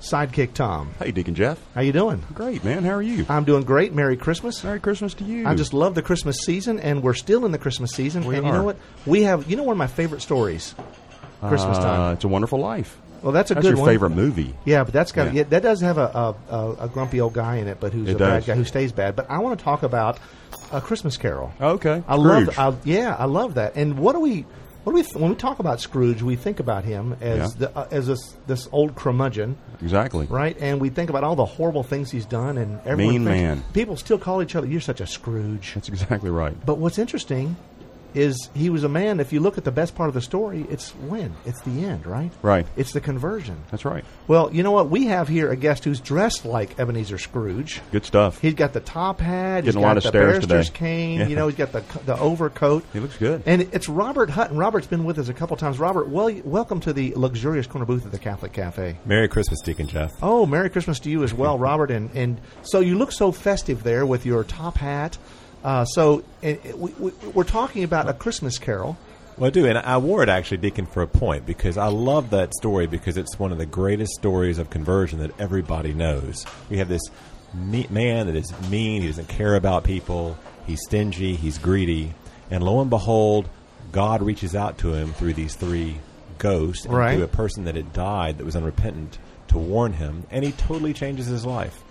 Sidekick Tom. Hey, Deacon Jeff. How you doing? Great, man. How are you? I'm doing great. Merry Christmas. Merry Christmas to you. I just love the Christmas season, and we're still in the Christmas season. We and you know what? We have. You know one of my favorite stories. Christmas Uh, time. It's a Wonderful Life. Well, that's a That's good your one. favorite movie. Yeah, but that's got Yeah. yeah. that does have a, a, a, grumpy old guy in it, but who's It a bad guy who stays bad. But I want to talk about a Christmas Carol. Okay. I love, I, yeah, I love that. And what do we, what do we, th- when we talk about Scrooge, we think about him as Yeah. the, uh, as this this old curmudgeon, Exactly. right? And we think about all the horrible things he's done, and everyone Mean thinks, man. People still call each other, "You're such a Scrooge." That's exactly right. But what's interesting is he was a man. If you look at the best part of the story, it's when it's the end, right? Right. It's the conversion. That's right. Well, you know what? We have here a guest who's dressed like Ebenezer Scrooge. Good stuff. He's got the top hat. he's Getting a got lot of the stares barrister's today. cane. Yeah. You know, he's got the the overcoat. He looks good. And it's Robert Hutton. Robert's been with us a couple times. Robert, well, welcome to the luxurious corner booth at the Catholic Cafe. Merry Christmas, Deacon Jeff. Oh, Merry Christmas to you as well, Robert. And and so you look so festive there with your top hat. Uh, so and it- we, we, we're talking about a Christmas Carol. Well, I do, and I wore it actually, Deacon, for a point because I love that story because it's one of the greatest stories of conversion that everybody knows. We have this me- man that is mean; he doesn't care about people. He's stingy. He's greedy, and lo and behold, God reaches out to him through these three ghosts and Right. through a person that had died that was unrepentant to warn him, and he totally changes his life.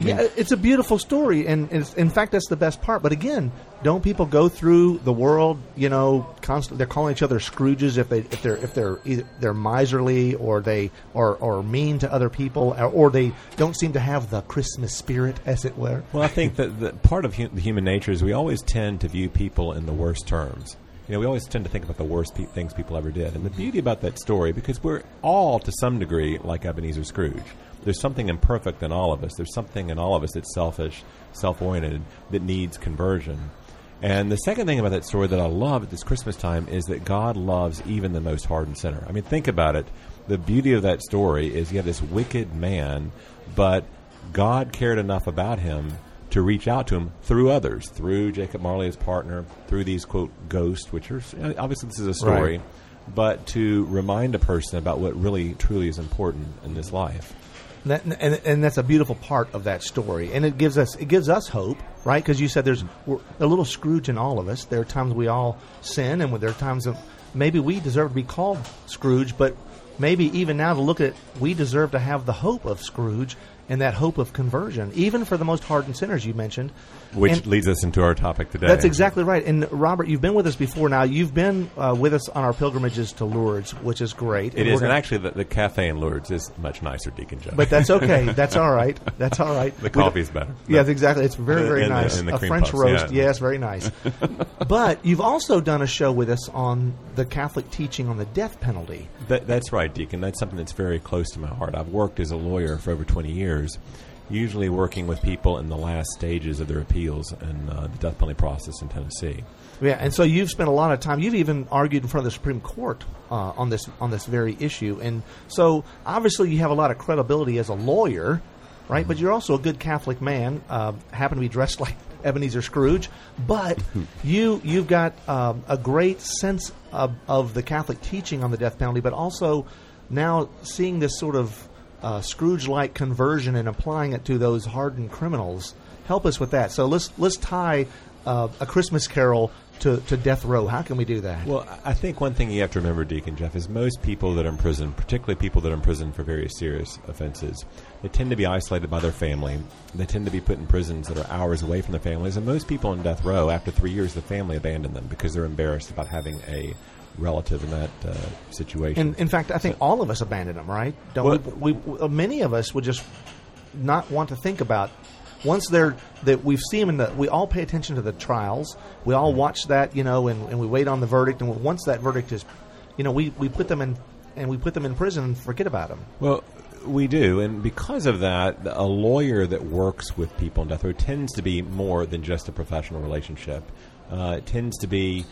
Yeah, it's a beautiful story, and it's, in fact, that's the best part. But again, don't people go through the world, you know, constantly? They're calling each other Scrooges if they if they're if they're either they're miserly or they or or mean to other people, or, or they don't seem to have the Christmas spirit, as it were. Well, I think that, that part of hu- the human nature is we always tend to view people in the worst terms. You know, we always tend to think about the worst pe- things people ever did. And the beauty about that story, because we're all to some degree like Ebenezer Scrooge. There's something imperfect in all of us. There's something in all of us that's selfish, self-oriented, that needs conversion. And the second thing about that story that I love at this Christmas time is that God loves even the most hardened sinner. I mean, think about it. The beauty of that story is you have this wicked man, but God cared enough about him to reach out to him through others, through Jacob Marley, his partner, through these quote ghosts, which are obviously this is a story, Right. but to remind a person about what really truly is important in this life. And, that, and, and that's a beautiful part of that story, and it gives us it gives us hope, right? Because you said there's a little Scrooge in all of us. There are times we all sin, and there are times that maybe we deserve to be called Scrooge, but maybe even now to look at we deserve to have the hope of Scrooge and that hope of conversion, even for the most hardened sinners you mentioned. Which And- leads us into our topic today. that's exactly right. And Robert, you've been with us before. Now you've been uh, with us on our pilgrimages to Lourdes, which is great. It And is, and actually, the, the cafe in Lourdes is much nicer, Deacon Joe. but that's okay. That's all right. That's all right. the coffee's better. Yes, exactly. It's very, very And nice. the a French puffs, roast, yeah. yes, very nice. but you've also done a show with us on the Catholic teaching on the death penalty. That, that's right, Deacon. That's something that's very close to my heart. I've worked as a lawyer for over 20 years, usually working with people in the last stages of their appeals and uh, the death penalty process in Tennessee. Yeah, and so you've spent a lot of time. You've even argued in front of the Supreme Court uh, on this on this very issue, and so obviously you have a lot of credibility as a lawyer, right? But you're also a good Catholic man. Uh, happen to be dressed like Ebenezer Scrooge, but you you've got um, a great sense of, of the Catholic teaching on the death penalty, but also now seeing this sort of uh, Scrooge-like conversion and applying it to those hardened criminals. Help us with that. So let's let's tie uh, a Christmas Carol to, to death row. How can we do that? Well, I think one thing you have to remember, Deacon Jeff, is most people that are in prison, particularly people that are in prison for very serious offenses, they tend to be isolated by their family. They tend to be put in prisons that are hours away from their families. And most people in death row, after three years, the family abandon them because they're embarrassed about having a relative in that uh, situation. And in fact, I think all of us abandon them, right? Don't we, we, uh, Many of us would just not want to think about once they're that we've seen them in the. We all pay attention to the trials. We all watch that, you know, and, and we wait on the verdict. And once that verdict is, you know, we, we put them in and we put them in prison and forget about them. Well, We do, and because of that, a lawyer that works with people on death row tends to be more than just a professional relationship. Uh, it tends to be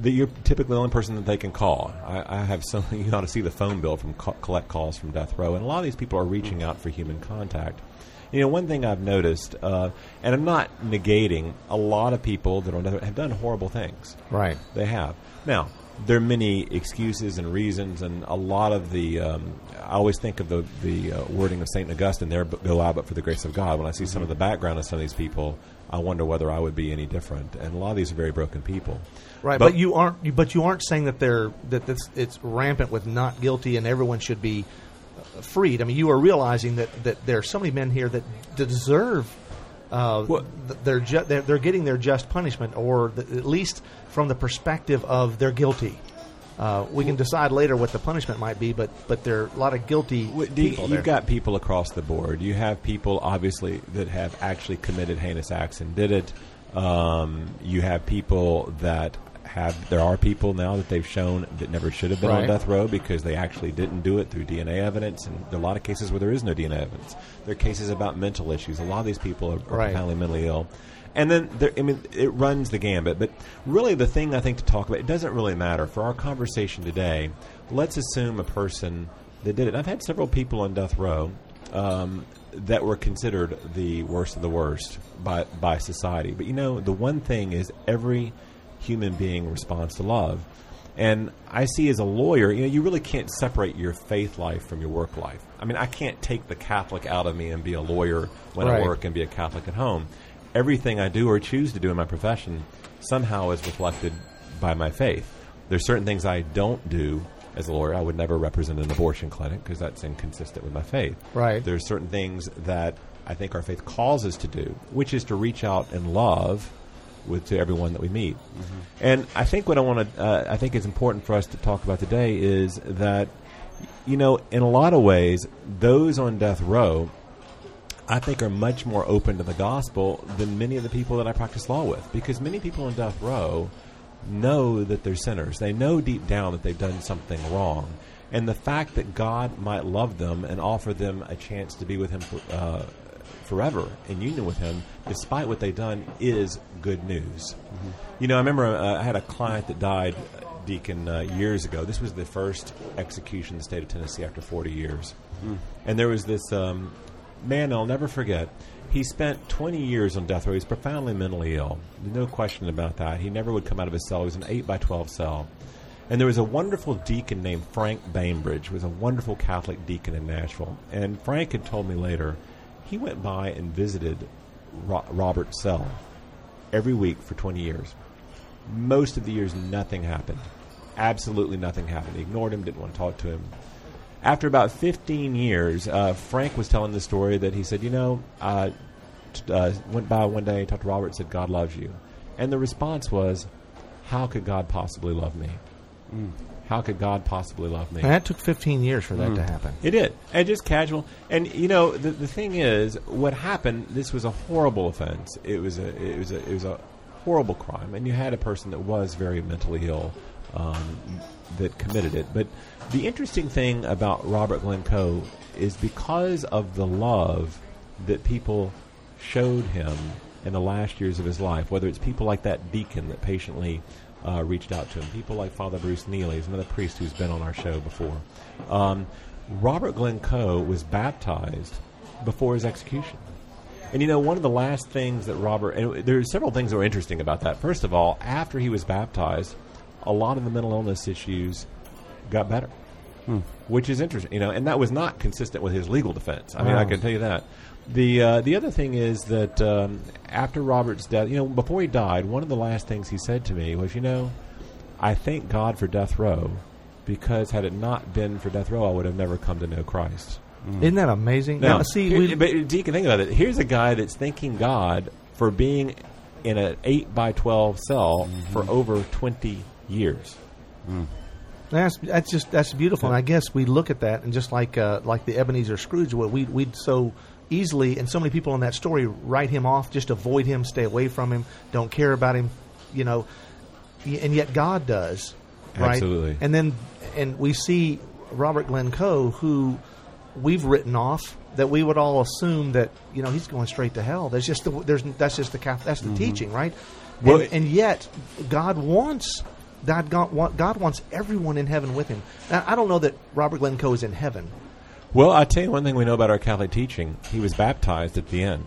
that you're typically the only person that they can call. I, I have some. You ought to see the phone bill from co- collect calls from death row, and a lot of these people are reaching out for human contact. You know, one thing I've noticed, uh, and I'm not negating, a lot of people that are on death row have done horrible things. Right. They have. Now, there are many excuses and reasons, and a lot of the. Um, I always think of the the uh, wording of Saint Augustine. There, but go out, but for the grace of God. When I see some of the background of some of these people, I wonder whether I would be any different. And a lot of these are very broken people. Right, but, you aren't. But you aren't saying that they're that this, it's rampant with not guilty and everyone should be uh, freed. I mean, you are realizing that that there are so many men here that deserve. Uh, Well- they're, ju- they're they're getting their just punishment, or th- at least from the perspective of they're guilty. Uh, we can decide later what the punishment might be, but but there are a lot of guilty you- people you've got people across the board. You have people, obviously, that have actually committed heinous acts and did it. Um, you have people that have. There are people now that they've shown that never should have been on death row because they actually didn't do it through DNA evidence. And there are a lot of cases where there is no DNA evidence. There are cases about mental issues. A lot of these people are, are Right. profoundly mentally ill. And then, there, I mean, it runs the gambit. But really, the thing I think to talk about, it doesn't really matter. For our conversation today, let's assume a person that did it. I've had several people on death row um, that were considered the worst of the worst by, by society. But you know, the one thing is every human being responds to love. And I see as a lawyer, you know, you really can't separate your faith life from your work life. I mean, I can't take the Catholic out of me and be a lawyer when I work and be a Catholic at home. Everything I do or choose to do in my profession somehow is reflected by my faith. There's certain things I don't do as a lawyer. I would never represent an abortion clinic because that's inconsistent with my faith. Right. There's certain things that I think our faith calls us to do, which is to reach out and love with to everyone that we meet. And I think what I want to, uh, I think is important for us to talk about today is that, you know, in a lot of ways, those on death row, I think, are much more open to the gospel than many of the people that I practice law with, because many people on death row know that they're sinners. They know deep down that they've done something wrong. And the fact that God might love them and offer them a chance to be with Him for, uh, forever in union with Him, despite what they've done, is good news. You know, I remember uh, I had a client that died, uh, Deacon, uh, years ago. This was the first execution in the state of Tennessee after 40 years. And there was this um, man I'll never forget. He spent 20 years on death row. He was profoundly mentally ill. No question about that. He never would come out of his cell. He was an 8 by 12 cell. And there was a wonderful deacon named Frank Bainbridge, was a wonderful Catholic deacon in Nashville. And Frank had told me later, he went by and visited Ro- Robert's cell every week for 20 years. Most of the years, nothing happened. Absolutely nothing happened. He ignored him, didn't want to talk to him. After about 15 years, uh, Frank was telling the story that he said, You know, I t- uh, went by one day, talked to Robert, said, God loves you. And the response was, How could God possibly love me? How could God possibly love me? and that took 15 years for that to happen. It did, and just casual. And you know, the the thing is, what happened? This was a horrible offense. It was a it was a it was a horrible crime, and you had a person that was very mentally ill um, that committed it. But the interesting thing about Robert Glen Coe is because of the love that people showed him in the last years of his life, whether it's people like that deacon that patiently uh, reached out to him, people like Father Bruce Neely, is another priest who's been on our show before. Um, Robert Glen Coe was baptized before his execution. And you know, one of the last things that Robert, and there's several things that were interesting about that. First of all, after he was baptized, a lot of the mental illness issues got better, which is interesting. You know, and that was not consistent with his legal defense. I mean, I can tell you that. The uh, the other thing is that um, after Robert's death, you know, before he died, one of the last things he said to me was, you know, I thank God for death row because had it not been for death row, I would have never come to know Christ. Isn't that amazing? Now, Now, see, here- but Deacon, think about it. Here's a guy that's thanking God for being in an eight by twelve cell for over twenty years. That's that's just that's beautiful, and I guess we look at that and just like uh, like the Ebenezer Scrooge, what we we'd so easily and so many people in that story write him off, just avoid him, stay away from him, don't care about him, you know, and yet God does, right? Absolutely. And then and we see Robert Glen Coe who we've written off that we would all assume that you know he's going straight to hell. That's just the, there's that's just the that's the mm-hmm. teaching, right? Well, and, and yet God wants God, God God wants everyone in heaven with him. Now, I don't know that Robert Glen Coe is in heaven. Well, I tell you one thing we know about our Catholic teaching. He was baptized at the end.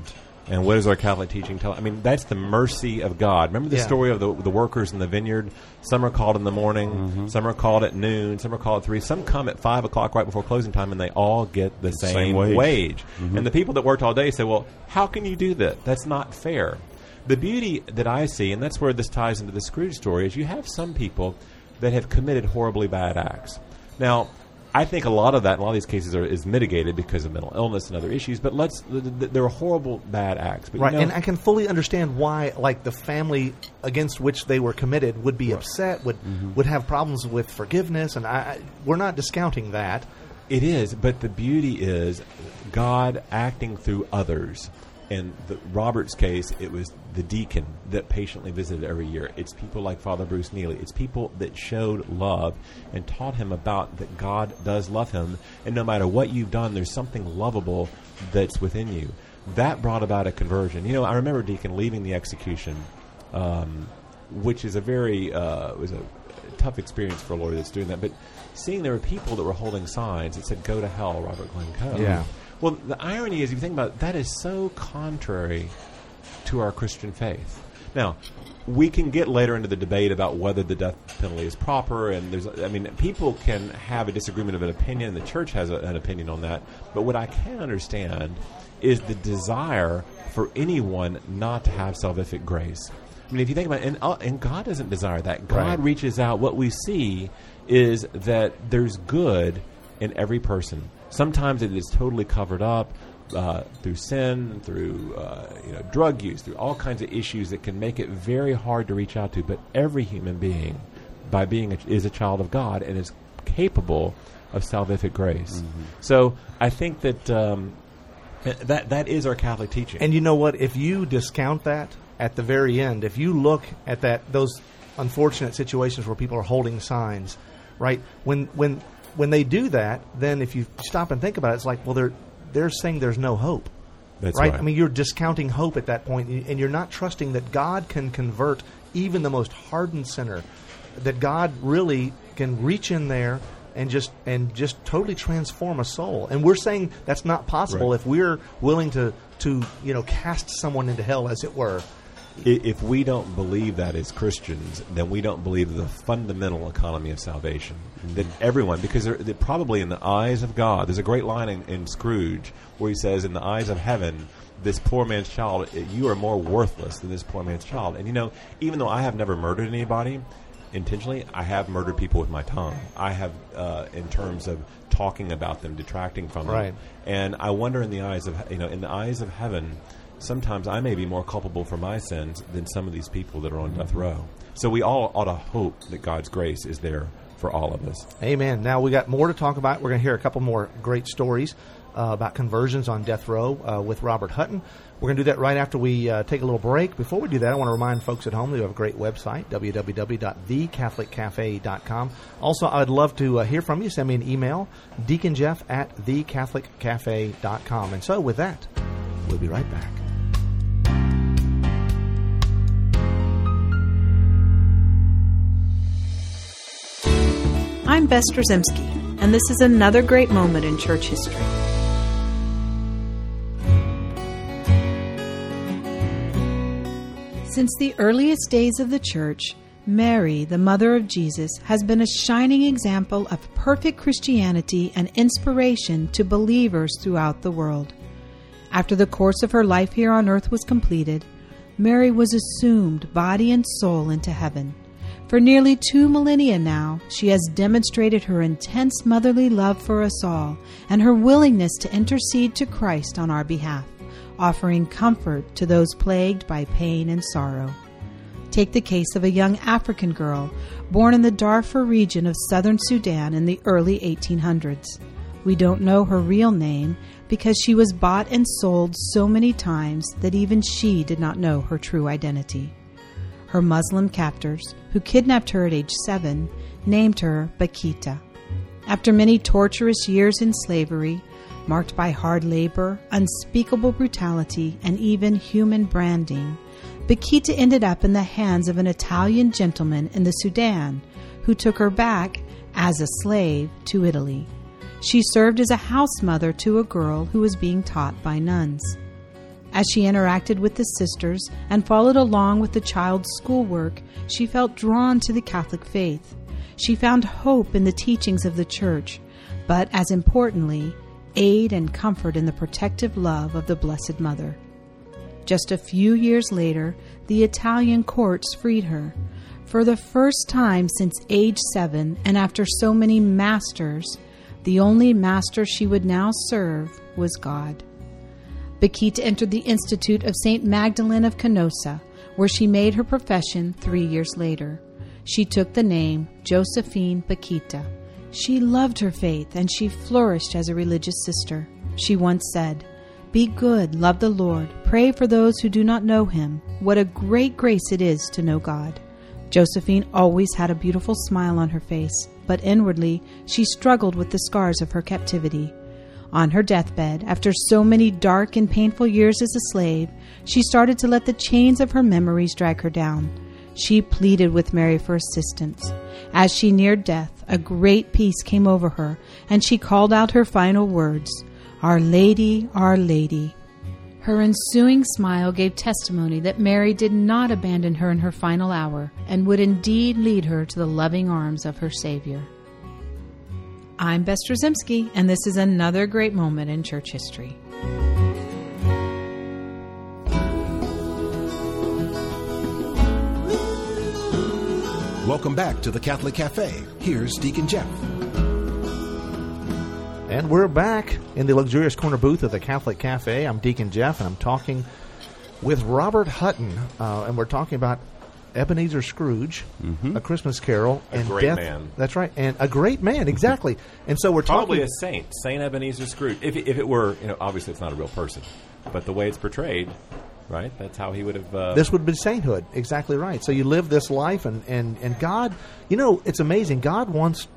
And what does our Catholic teaching tell? I mean, that's the mercy of God. Remember the Yeah. story of the, the workers in the vineyard? Some are called in the morning, mm-hmm. some are called at noon, some are called at three, some come at five o'clock right before closing time, and they all get the same, Same wage. wage. Mm-hmm. And the people that worked all day say, "Well, how can you do that? That's not fair." The beauty that I see, and that's where this ties into the Scrooge story, is you have some people that have committed horribly bad acts. Now, I think a lot of that, in a lot of these cases, are, is mitigated because of mental illness and other issues. But let's, th- th- there are horrible bad acts. But you Right, know- and I can fully understand why, like the family against which they were committed would be upset, would Mm-hmm. would have problems with forgiveness, and I, I, we're not discounting that. It is, but the beauty is God acting through others. In the, Robert's case, it was the deacon that patiently visited every year. It's people like Father Bruce Neely. It's people that showed love and taught him about that God does love him, and no matter what you've done, there's something lovable that's within you. That brought about a conversion. You know, I remember Deacon leaving the execution, um, which is a very uh, was a tough experience for a lawyer that's doing that. But seeing there were people that were holding signs that said "Go to hell, Robert Glen Coe." Yeah. Well, the irony is, if you think about it, that is so contrary to our Christian faith. Now, we can get later into the debate about whether the death penalty is proper, and there's, I mean, people can have a disagreement of an opinion. The church has a, an opinion on that, but what I can understand is the desire for anyone not to have salvific grace. I mean, if you think about it, and, uh, and God doesn't desire that. God Right. reaches out. What we see is that there's good in every person. Sometimes it is totally covered up uh, through sin, through uh, you know drug use, through all kinds of issues that can make it very hard to reach out to. But every human being, by being a, is a child of God and is capable of salvific grace. So I think that um, that that is our Catholic teaching. And you know what? If you discount that at the very end, if you look at that those unfortunate situations where people are holding signs, right? When when when they do that, then if you stop and think about it, it's like, well, they're they're saying there's no hope. That's right? right. I mean, you're discounting hope at that point, and you're not trusting that God can convert even the most hardened sinner. That God really can reach in there and just and just totally transform a soul. And we're saying that's not possible Right. if we're willing to to you know cast someone into hell, as it were. If we don't believe that as Christians, then we don't believe the fundamental economy of salvation. That everyone, because they're, they're probably in the eyes of God, there's a great line in, in Scrooge where he says, "In the eyes of heaven, this poor man's child, you are more worthless than this poor man's child." And you know, even though I have never murdered anybody intentionally, I have murdered people with my tongue. I have, uh, in terms of talking about them, detracting from them. Right. And I wonder, in the eyes of you know, in the eyes of heaven, sometimes I may be more culpable for my sins than some of these people that are on death row. So we all ought to hope that God's grace is there for all of us. Amen. Now we got more to talk about. We're going to hear a couple more great stories uh, about conversions on death row uh, with Robert Hutton. We're going to do that right after we uh, take a little break. Before we do that, I want to remind folks at home that we have a great website, www.thecatholiccafe.com. Also, I'd love to uh, hear from you. Send me an email, deaconjeff at thecatholiccafe.com. And so with that, we'll be right back. I'm Bess and this is another great moment in church history. Since the earliest days of the church, Mary, the mother of Jesus, has been a shining example of perfect Christianity and inspiration to believers throughout the world. After the course of her life here on earth was completed, Mary was assumed body and soul into heaven. For nearly two millennia now, she has demonstrated her intense motherly love for us all and her willingness to intercede to Christ on our behalf, offering comfort to those plagued by pain and sorrow. Take the case of a young African girl born in the Darfur region of southern Sudan in the early 1800s. We don't know her real name because she was bought and sold so many times that even she did not know her true identity. Her Muslim captors, who kidnapped her at age seven, named her Bakhita. After many torturous years in slavery, Marked by hard labor, unspeakable brutality, and even human branding, Bakhita ended up in the hands of an Italian gentleman in the Sudan who took her back as a slave to Italy. She served as a house mother to a girl who was being taught by nuns. As she interacted with the sisters and followed along with the child's schoolwork, she felt drawn to the Catholic faith. She found hope in the teachings of the Church, but as importantly, aid and comfort in the protective love of the Blessed Mother. Just a few years later, the Italian courts freed her. For the first time since age seven, and after so many masters, the only master she would now serve was God. Bakhita entered the Institute of St. Magdalene of Canossa, where she made her profession three years later. She took the name Josephine Bakhita. She loved her faith and she flourished as a religious sister. She once said, Be good, love the Lord, pray for those who do not know him. What a great grace it is to know God. Josephine always had a beautiful smile on her face, but inwardly she struggled with the scars of her captivity. On her deathbed, after so many dark and painful years as a slave, she started to let the chains of her memories drag her down. She pleaded with Mary for assistance. As she neared death, a great peace came over her, and she called out her final words Our Lady, Our Lady. Her ensuing smile gave testimony that Mary did not abandon her in her final hour and would indeed lead her to the loving arms of her Savior. I'm Bess Drzymski, and this is another great moment in church history. Welcome back to the Catholic Cafe. Here's Deacon Jeff. And we're back in the luxurious corner booth of the Catholic Cafe. I'm Deacon Jeff, and I'm talking with Robert Hutton, uh, and we're talking about Ebenezer Scrooge, A Christmas Carol, A and great death. man. That's right, and a great man, exactly. And so we're Probably talking. a saint, Saint Ebenezer Scrooge. If, if it were, you know, obviously it's not a real person, but the way it's portrayed, right? That's how he would have. Uh, This would be sainthood, exactly right. So you live this life, and, and, and God, you know, it's amazing. God wants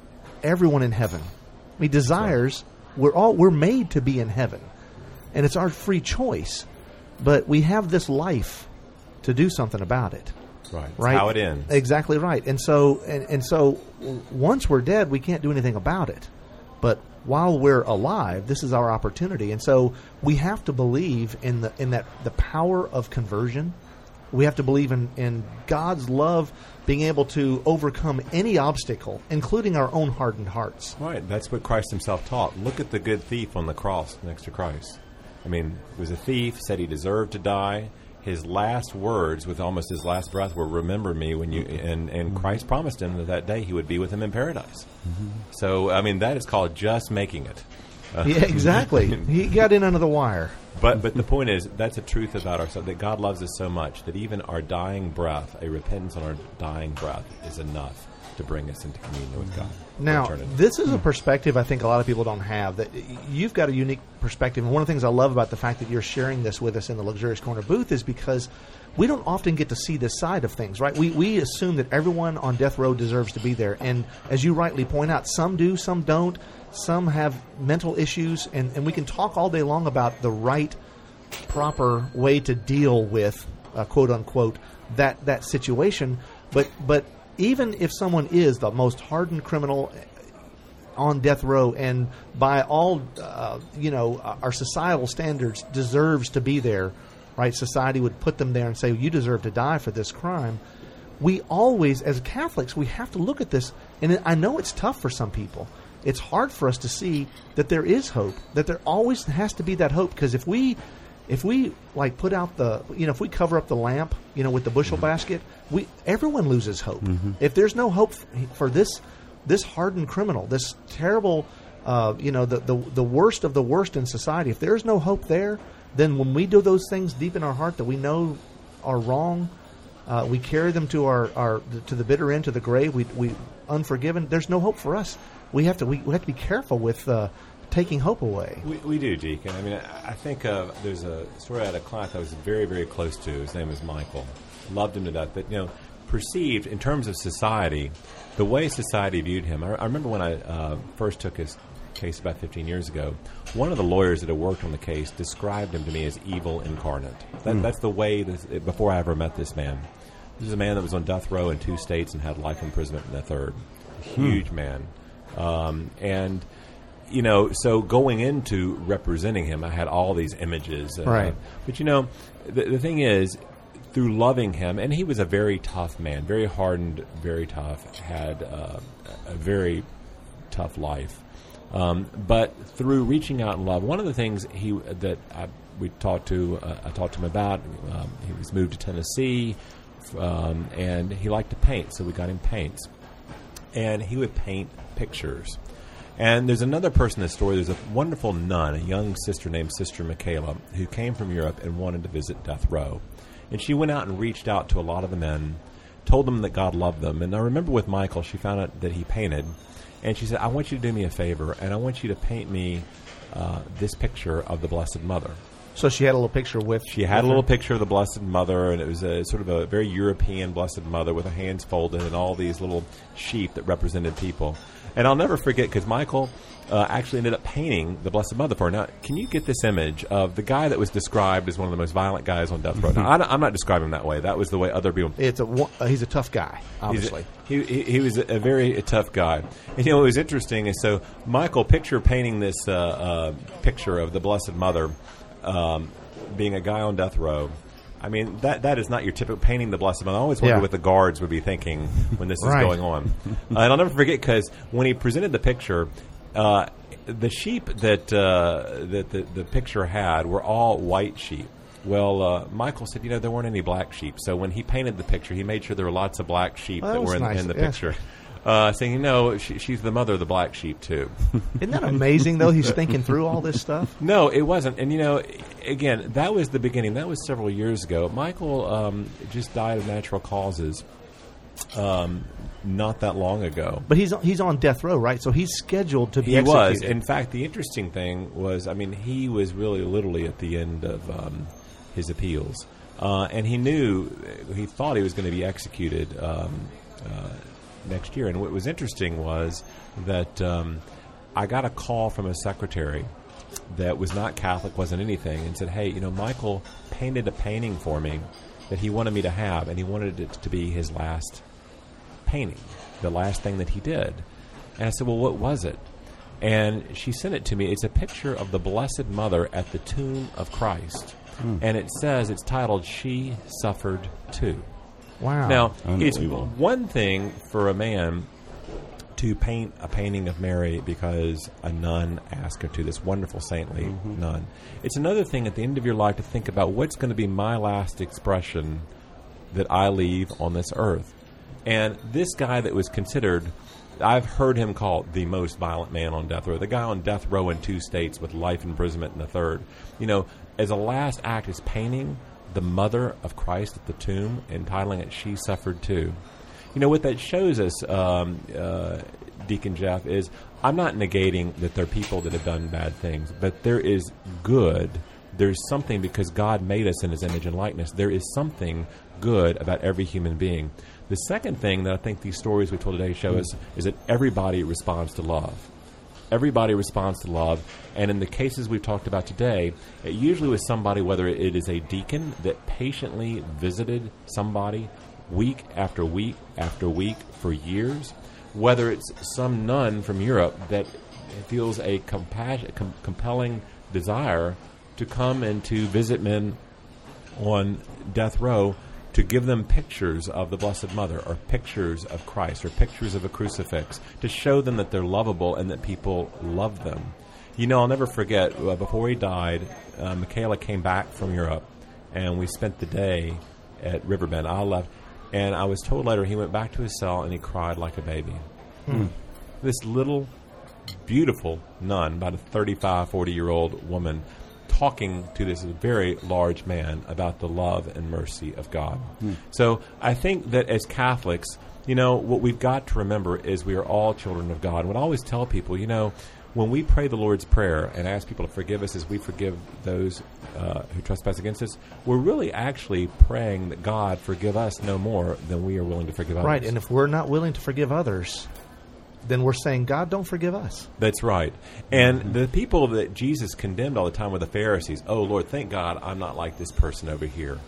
everyone in heaven. He desires. We're all we're made to be in heaven, and it's our free choice. But we have this life to do something about it. Right. Right, how it ends. Exactly right. And so, and, and so, once we're dead, we can't do anything about it. But while we're alive, this is our opportunity. And so, we have to believe in the in that the power of conversion. We have to believe in in God's love being able to overcome any obstacle, including our own hardened hearts. Right. That's what Christ himself taught. Look at the good thief on the cross next to Christ. I mean, he was a thief, said he deserved to die. His last words, with almost his last breath, were "Remember me when you." Mm-hmm. And, and mm-hmm. Christ promised him that that day he would be with him in paradise. Mm-hmm. So, I mean, that is called just making it. Yeah, exactly. he got in under the wire. But but the point is that's a truth about ourselves that God loves us so much that even our dying breath, a repentance on our dying breath, is enough to bring us into communion with God. Now, this is a perspective I think a lot of people don't have. That you've got a unique perspective, and one of the things I love about the fact that you're sharing this with us in the luxurious corner booth is because we don't often get to see this side of things, right? We we assume that everyone on death row deserves to be there, and as you rightly point out, some do, some don't. Some have mental issues, and, and we can talk all day long about the right proper way to deal with uh, quote unquote that that situation but but even if someone is the most hardened criminal on death row and by all uh, you know our societal standards deserves to be there right? Society would put them there and say you deserve to die for this crime. We always as catholics we have to look at this and i know it's tough for some people. It's hard for us to see that there is hope that there always has to be that hope because if we if we like put out the you know if we cover up the lamp you know with the bushel basket we everyone loses hope. If there's no hope for this this hardened criminal this terrible uh, you know the, the the worst of the worst in society if there's no hope there then when we do those things deep in our heart that we know are wrong uh, we carry them to our, our to the bitter end to the grave we we unforgiven there's no hope for us. We have to we, we have to be careful with uh, taking hope away We, we do, Deacon. I mean, I, I think uh, there's a story I had a client I was very, very close to. His name is Michael. Loved him to death. But, you know, perceived in terms of society, the way society viewed him. I, I remember when I uh, first took his case about 15 years ago. One of the lawyers that had worked on the case described him to me as evil incarnate. That, That's the way this, before I ever met this man. This is a man that was on death row in two states and had life imprisonment in the third. Huge man, um, and you know, so going into representing him, I had all these images. uh, Right. but you know, the, the thing is, through loving him, and he was a very tough man, very hardened, very tough, had uh, a very tough life. Um, but through reaching out in love, one of the things he that I, we talked to, uh, I talked to him about. Um, he was moved to Tennessee, um, and he liked to paint, so we got him paints and he would paint pictures. And there's another person in the story. There's a wonderful nun, a young sister named Sister Michaela, who came from Europe and wanted to visit death row. And she went out and reached out to a lot of the men, told them that God loved them. And I remember with Michael, she found out that he painted, and she said, "I want you to do me a favor, and I want you to paint me uh, this picture of the Blessed Mother." So she had a little picture with. She had with a little her. picture of the Blessed Mother, and it was a sort of a very European Blessed Mother with her hands folded and all these little sheep that represented people. And I'll never forget because Michael uh, actually ended up painting the Blessed Mother for her. Now, can you get this image of the guy that was described as one of the most violent guys on death row? Now, I, am not describing him that way. That was the way other people. It's a. Uh, he's a tough guy, obviously. a- he, he, he was a very tough guy. And you know what was interesting is so Michael picture painting this uh, uh, picture of the Blessed Mother um, being a guy on death row. I mean that that is not your typical painting the Blessed. I always wonder Yeah. what the guards would be thinking when this is going on. uh, and I'll never forget because when he presented the picture. Uh, the sheep that uh, that the, the picture had were all white sheep. Well, uh, Michael said, you know, there weren't any black sheep. So when he painted the picture, he made sure there were lots of black sheep Well, that that were in, nice. in the Yeah. picture. Uh, saying, you know, she, she's the mother of the black sheep too. Isn't that amazing? Though he's thinking through all this stuff. no, it wasn't. And you know, again, that was the beginning. That was several years ago. Michael um, just died of natural causes. Um, not that long ago. But he's he's on death row, right? So he's scheduled to be He was. In fact, the interesting thing was, I mean, he was really literally at the end of um, his appeals, uh, and he knew he thought he was going to be executed um, uh, next year. And what was interesting was that um, I got a call from a secretary that was not Catholic, wasn't anything, and said, "Hey, you know, Michael painted a painting for me that he wanted me to have, and he wanted it to be his last painting, the last thing that he did." And I said, "Well, what was it?" And she sent it to me. It's a picture of the Blessed Mother at the tomb of Christ, and it says it's titled "She Suffered Too." Wow. Now, it's one thing for a man to paint a painting of Mary because a nun asked her to, this wonderful saintly mm-hmm. nun. It's another thing at the end of your life to think about what's going to be my last expression that I leave on this earth. And this guy that was considered, I've heard him called the most violent man on death row, the guy on death row in two states with life imprisonment in the third. You know, as a last act, is painting the mother of Christ at the tomb, entitling it "She Suffered Too." You know what that shows us, um, uh, Deacon Jeff, is I'm not negating that there are people that have done bad things, but there is good. There's something because God made us in His image and likeness. There is something good about every human being. The second thing that I think these stories we told today show us is that everybody responds to love. Everybody responds to love, and in the cases we've talked about today, it usually was somebody, whether it is a deacon that patiently visited somebody week after week after week for years, whether it's some nun from Europe that feels a com- compelling desire to come and to visit men on death row to give them pictures of the Blessed Mother or pictures of Christ or pictures of a crucifix to show them that they're lovable and that people love them. You know, I'll never forget, uh, before he died, uh, Michaela came back from Europe and we spent the day at Riverbend. I left, and I was told later he went back to his cell and he cried like a baby. This little beautiful nun, about a 35, 40 year old woman, talking to this very large man about the love and mercy of God. So I think that as Catholics, you know, what we've got to remember is we are all children of God. What I always tell people, you know, when we pray the Lord's Prayer and ask people to forgive us as we forgive those uh, who trespass against us, we're really actually praying that God forgive us no more than we are willing to forgive others. right, and if we're not willing to forgive others, then we're saying, God, don't forgive us. That's right. And the people that Jesus condemned all the time were the Pharisees. Oh, Lord, thank God I'm not like this person over here.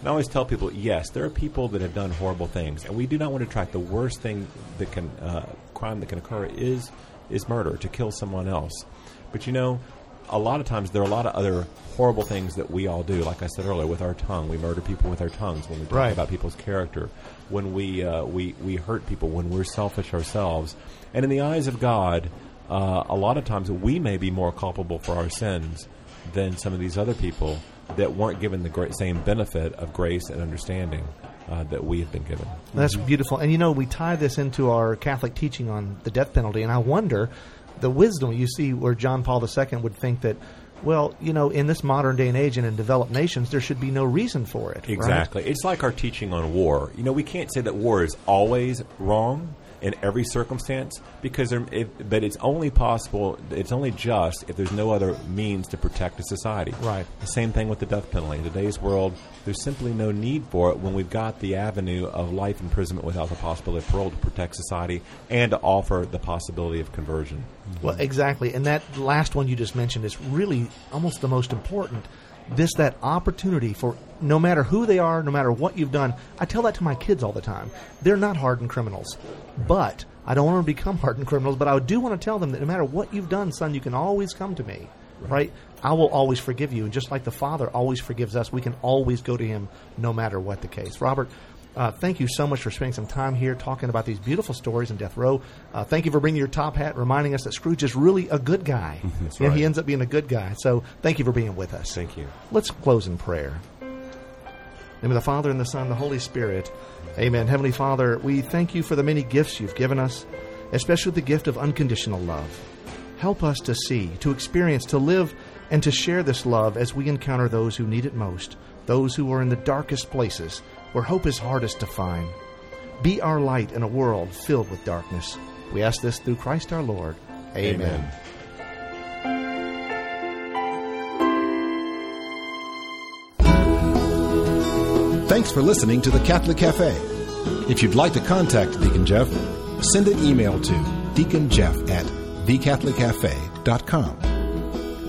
And I always tell people, yes, there are people that have done horrible things, and we do not want to track the worst thing that can uh, crime that can occur is is murder to kill someone else. But you know, a lot of times there are a lot of other horrible things that we all do. Like I said earlier, with our tongue, we murder people with our tongues when we talk Right. about people's character. When we uh, we we hurt people, when we're selfish ourselves, and in the eyes of God, uh, a lot of times we may be more culpable for our sins than some of these other people that weren't given the great, same benefit of grace and understanding uh, that we have been given. That's beautiful. And you know, we tie this into our Catholic teaching on the death penalty, and I wonder the wisdom you see where John Paul II would think that, well, you know, in this modern day and age and in developed nations, there should be no reason for it. right? Exactly. It's like our teaching on war. You know, we can't say that war is always wrong in every circumstance because there, if, but it's only possible it's only just if there's no other means to protect a society. Right. The same thing with the death penalty. In today's world, there's simply no need for it when we've got the avenue of life imprisonment without the possibility of parole to protect society and to offer the possibility of conversion. Well, exactly. And that last one you just mentioned is really almost the most important. This that opportunity for no matter who they are, no matter what you've done. I tell that to my kids all the time. They're not hardened criminals, but I don't want them to become hardened criminals. But I do want to tell them that no matter what you've done, son, you can always come to me. Right? I will always forgive you, and just like the Father always forgives us, we can always go to Him, no matter what the case. Robert, uh, thank you so much for spending some time here talking about these beautiful stories in Death Row. Uh, thank you for bringing your top hat, reminding us that Scrooge is really a good guy. That's and right. he ends up being a good guy. So thank you for being with us. Thank you. Let's close in prayer. In the name of the Father, and the Son, and the Holy Spirit. Amen. Heavenly Father, we thank you for the many gifts you've given us, especially the gift of unconditional love. Help us to see, to experience, to live, and to share this love as we encounter those who need it most, those who are in the darkest places, where hope is hardest to find. Be our light in a world filled with darkness. We ask this through Christ our Lord. Amen. Thanks for listening to the Catholic Cafe. If you'd like to contact Deacon Jeff, send an email to deaconjeff at thecatholiccafe.com.